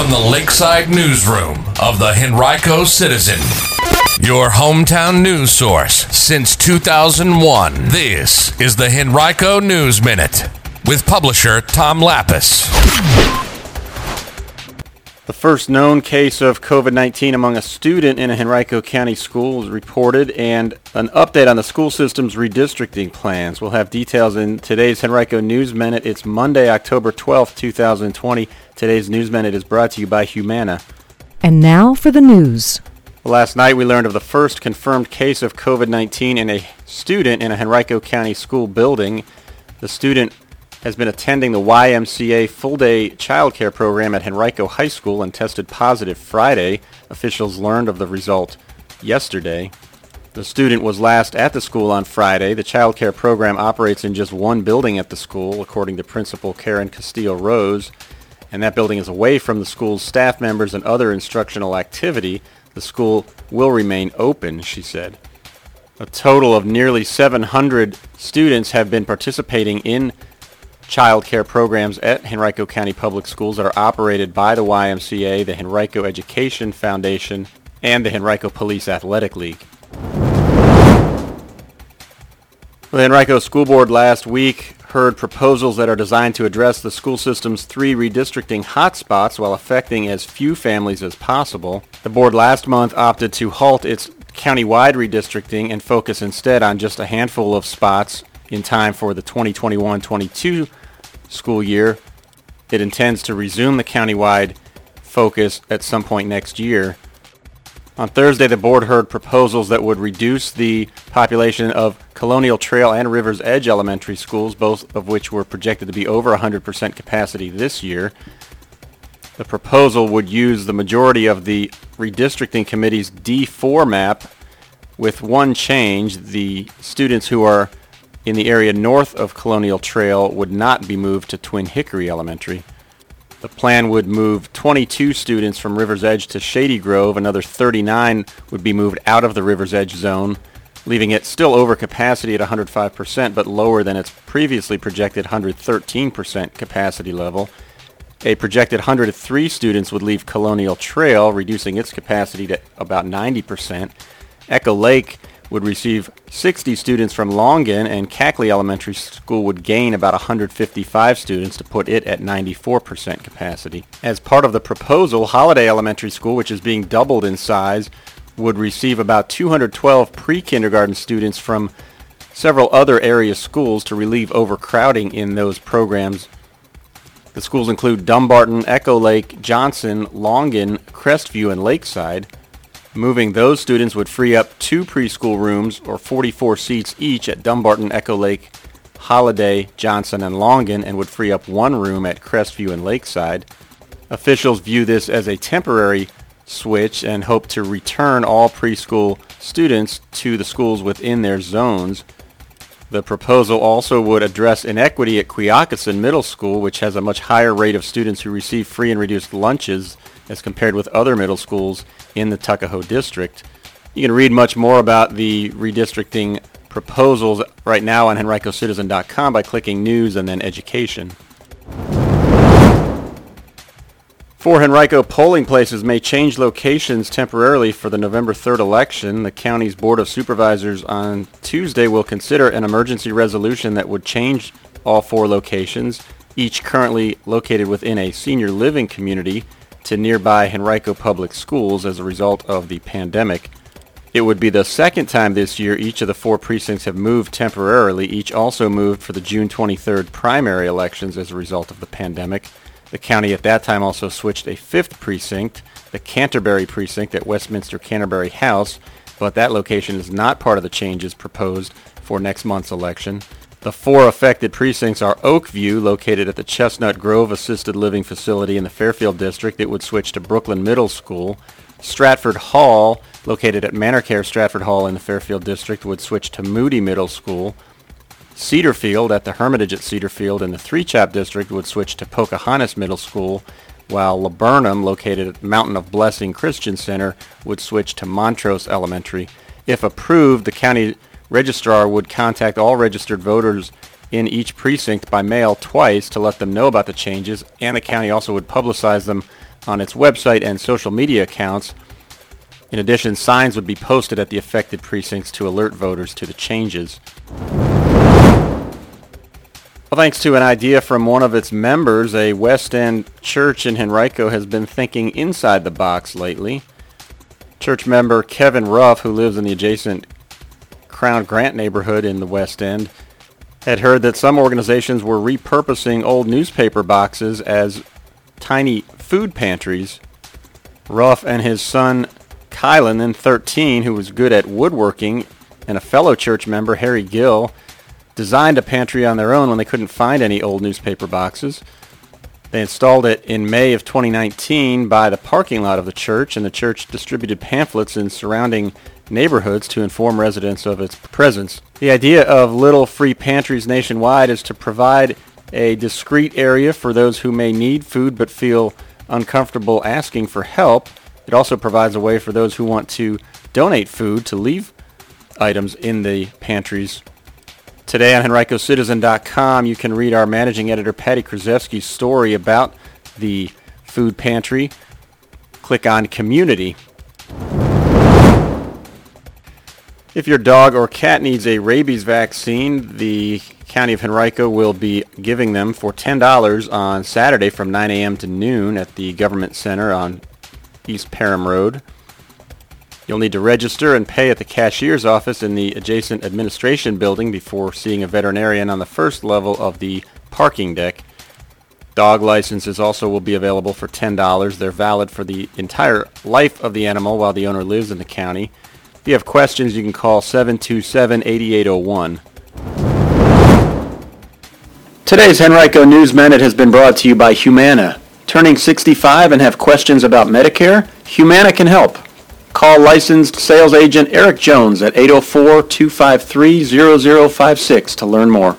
from the Lakeside Newsroom of the Henrico Citizen, your hometown news source since 2001. This is the Henrico News Minute with publisher Tom Lappas. The first known case of COVID-19 among a student in a Henrico County school was reported and an update on the school system's redistricting plans. We'll have details in today's Henrico News Minute. It's Monday, October 12, 2020. Today's News Minute is brought to you by Humana. And now for the news. Last night we learned of the first confirmed case of COVID-19 in a student in a Henrico County school building. The student has been attending the YMCA full-day childcare program at Henrico High School and tested positive Friday. Officials learned of the result yesterday. The student was last at the school on Friday. The childcare program operates in just one building at the school, according to Principal Karen Castillo Rose, and that building is away from the school's staff members and other instructional activity. The school will remain open, she said. A total of nearly 700 students have been participating in child care programs at Henrico County Public Schools that are operated by the YMCA, the Henrico Education Foundation, and the Henrico Police Athletic League. The Henrico School Board last week heard proposals that are designed to address the school system's three redistricting hotspots while affecting as few families as possible. The board last month opted to halt its countywide redistricting and focus instead on just a handful of spots in time for the 2021-22 school year. It intends to resume the countywide focus at some point next year. On Thursday, the board heard proposals that would reduce the population of Colonial Trail and River's Edge elementary schools, both of which were projected to be over 100% capacity this year. The proposal would use the majority of the redistricting committee's D4 map with one change. The students who are in the area north of Colonial Trail would not be moved to Twin Hickory Elementary. The plan would move 22 students from River's Edge to Shady Grove. Another 39 would be moved out of the River's Edge zone, leaving it still over capacity at 105%, but lower than its previously projected 113% capacity level. A projected 103 students would leave Colonial Trail, reducing its capacity to about 90%. Echo Lake would receive 60 students from Longan, and Kaechele Elementary School would gain about 155 students to put it at 94% capacity. As part of the proposal, Holladay Elementary School, which is being doubled in size, would receive about 212 pre-kindergarten students from several other area schools to relieve overcrowding in those programs. The schools include Dumbarton, Echo Lake, Johnson, Longan, Crestview, and Lakeside. Moving those students would free up two preschool rooms or 44 seats each at Dumbarton, Echo Lake, Holladay, Johnson, and Longan and would free up one room at Crestview and Lakeside. Officials view this as a temporary switch and hope to return all preschool students to the schools within their zones. The proposal also would address inequity at Quioccasin Middle School, which has a much higher rate of students who receive free and reduced lunches as compared with other middle schools in the Tuckahoe district. You can read much more about the redistricting proposals right now on henricocitizen.com by clicking News and then Education. Four Henrico polling places may change locations temporarily for the November 3rd election. The county's Board of Supervisors on Tuesday will consider an emergency resolution that would change all four locations, each currently located within a senior living community, to nearby Henrico Public Schools as a result of the pandemic. It would be the second time this year each of the four precincts have moved temporarily. Each also moved for the June 23rd primary elections as a result of the pandemic. The county at that time also switched a fifth precinct, the Canterbury precinct at Westminster Canterbury House, but that location is not part of the changes proposed for next month's election. The four affected precincts are Oakview, located at the Chestnut Grove Assisted Living Facility in the Fairfield District. It would switch to Brookland Middle School. Stratford Hall, located at Manorcare Stratford Hall in the Fairfield District, would switch to Moody Middle School. Cedarfield at the Hermitage at Cedarfield in the Three Chopt District would switch to Pocahontas Middle School, while Laburnum, located at Mountain of Blessing Christian Center, would switch to Montrose Elementary. If approved, the county registrar would contact all registered voters in each precinct by mail twice to let them know about the changes, and the county also would publicize them on its website and social media accounts. In addition, signs would be posted at the affected precincts to alert voters to the changes. Well, thanks to an idea from one of its members, a West End church in Henrico has been thinking inside the box lately. Church member Kevin Ruff, who lives in the adjacent Crown Grant neighborhood in the West End, had heard that some organizations were repurposing old newspaper boxes as tiny food pantries. Ruff and his son Kylan, then 13, who was good at woodworking, and a fellow church member, Harry Gill, designed a pantry on their own when they couldn't find any old newspaper boxes. They installed it in May of 2019 by the parking lot of the church, and the church distributed pamphlets in surrounding neighborhoods to inform residents of its presence. The idea of little free pantries nationwide is to provide a discreet area for those who may need food but feel uncomfortable asking for help. It also provides a way for those who want to donate food to leave items in the pantries Today on HenricoCitizen.com, you can read our managing editor Patty Kruszewski's story about the food pantry. Click on Community. If your dog or cat needs a rabies vaccine, the County of Henrico will be giving them for $10 on Saturday from 9 a.m. to noon at the Government Center on East Parham Road. You'll need to register and pay at the cashier's office in the adjacent administration building before seeing a veterinarian on the first level of the parking deck. Dog licenses also will be available for $10. They're valid for the entire life of the animal while the owner lives in the county. If you have questions, you can call 727-8801. Today's Henrico News Minute has been brought to you by Humana. Turning 65 and have questions about Medicare? Humana can help. Call licensed sales agent Eric Jones at 804-253-0056 to learn more.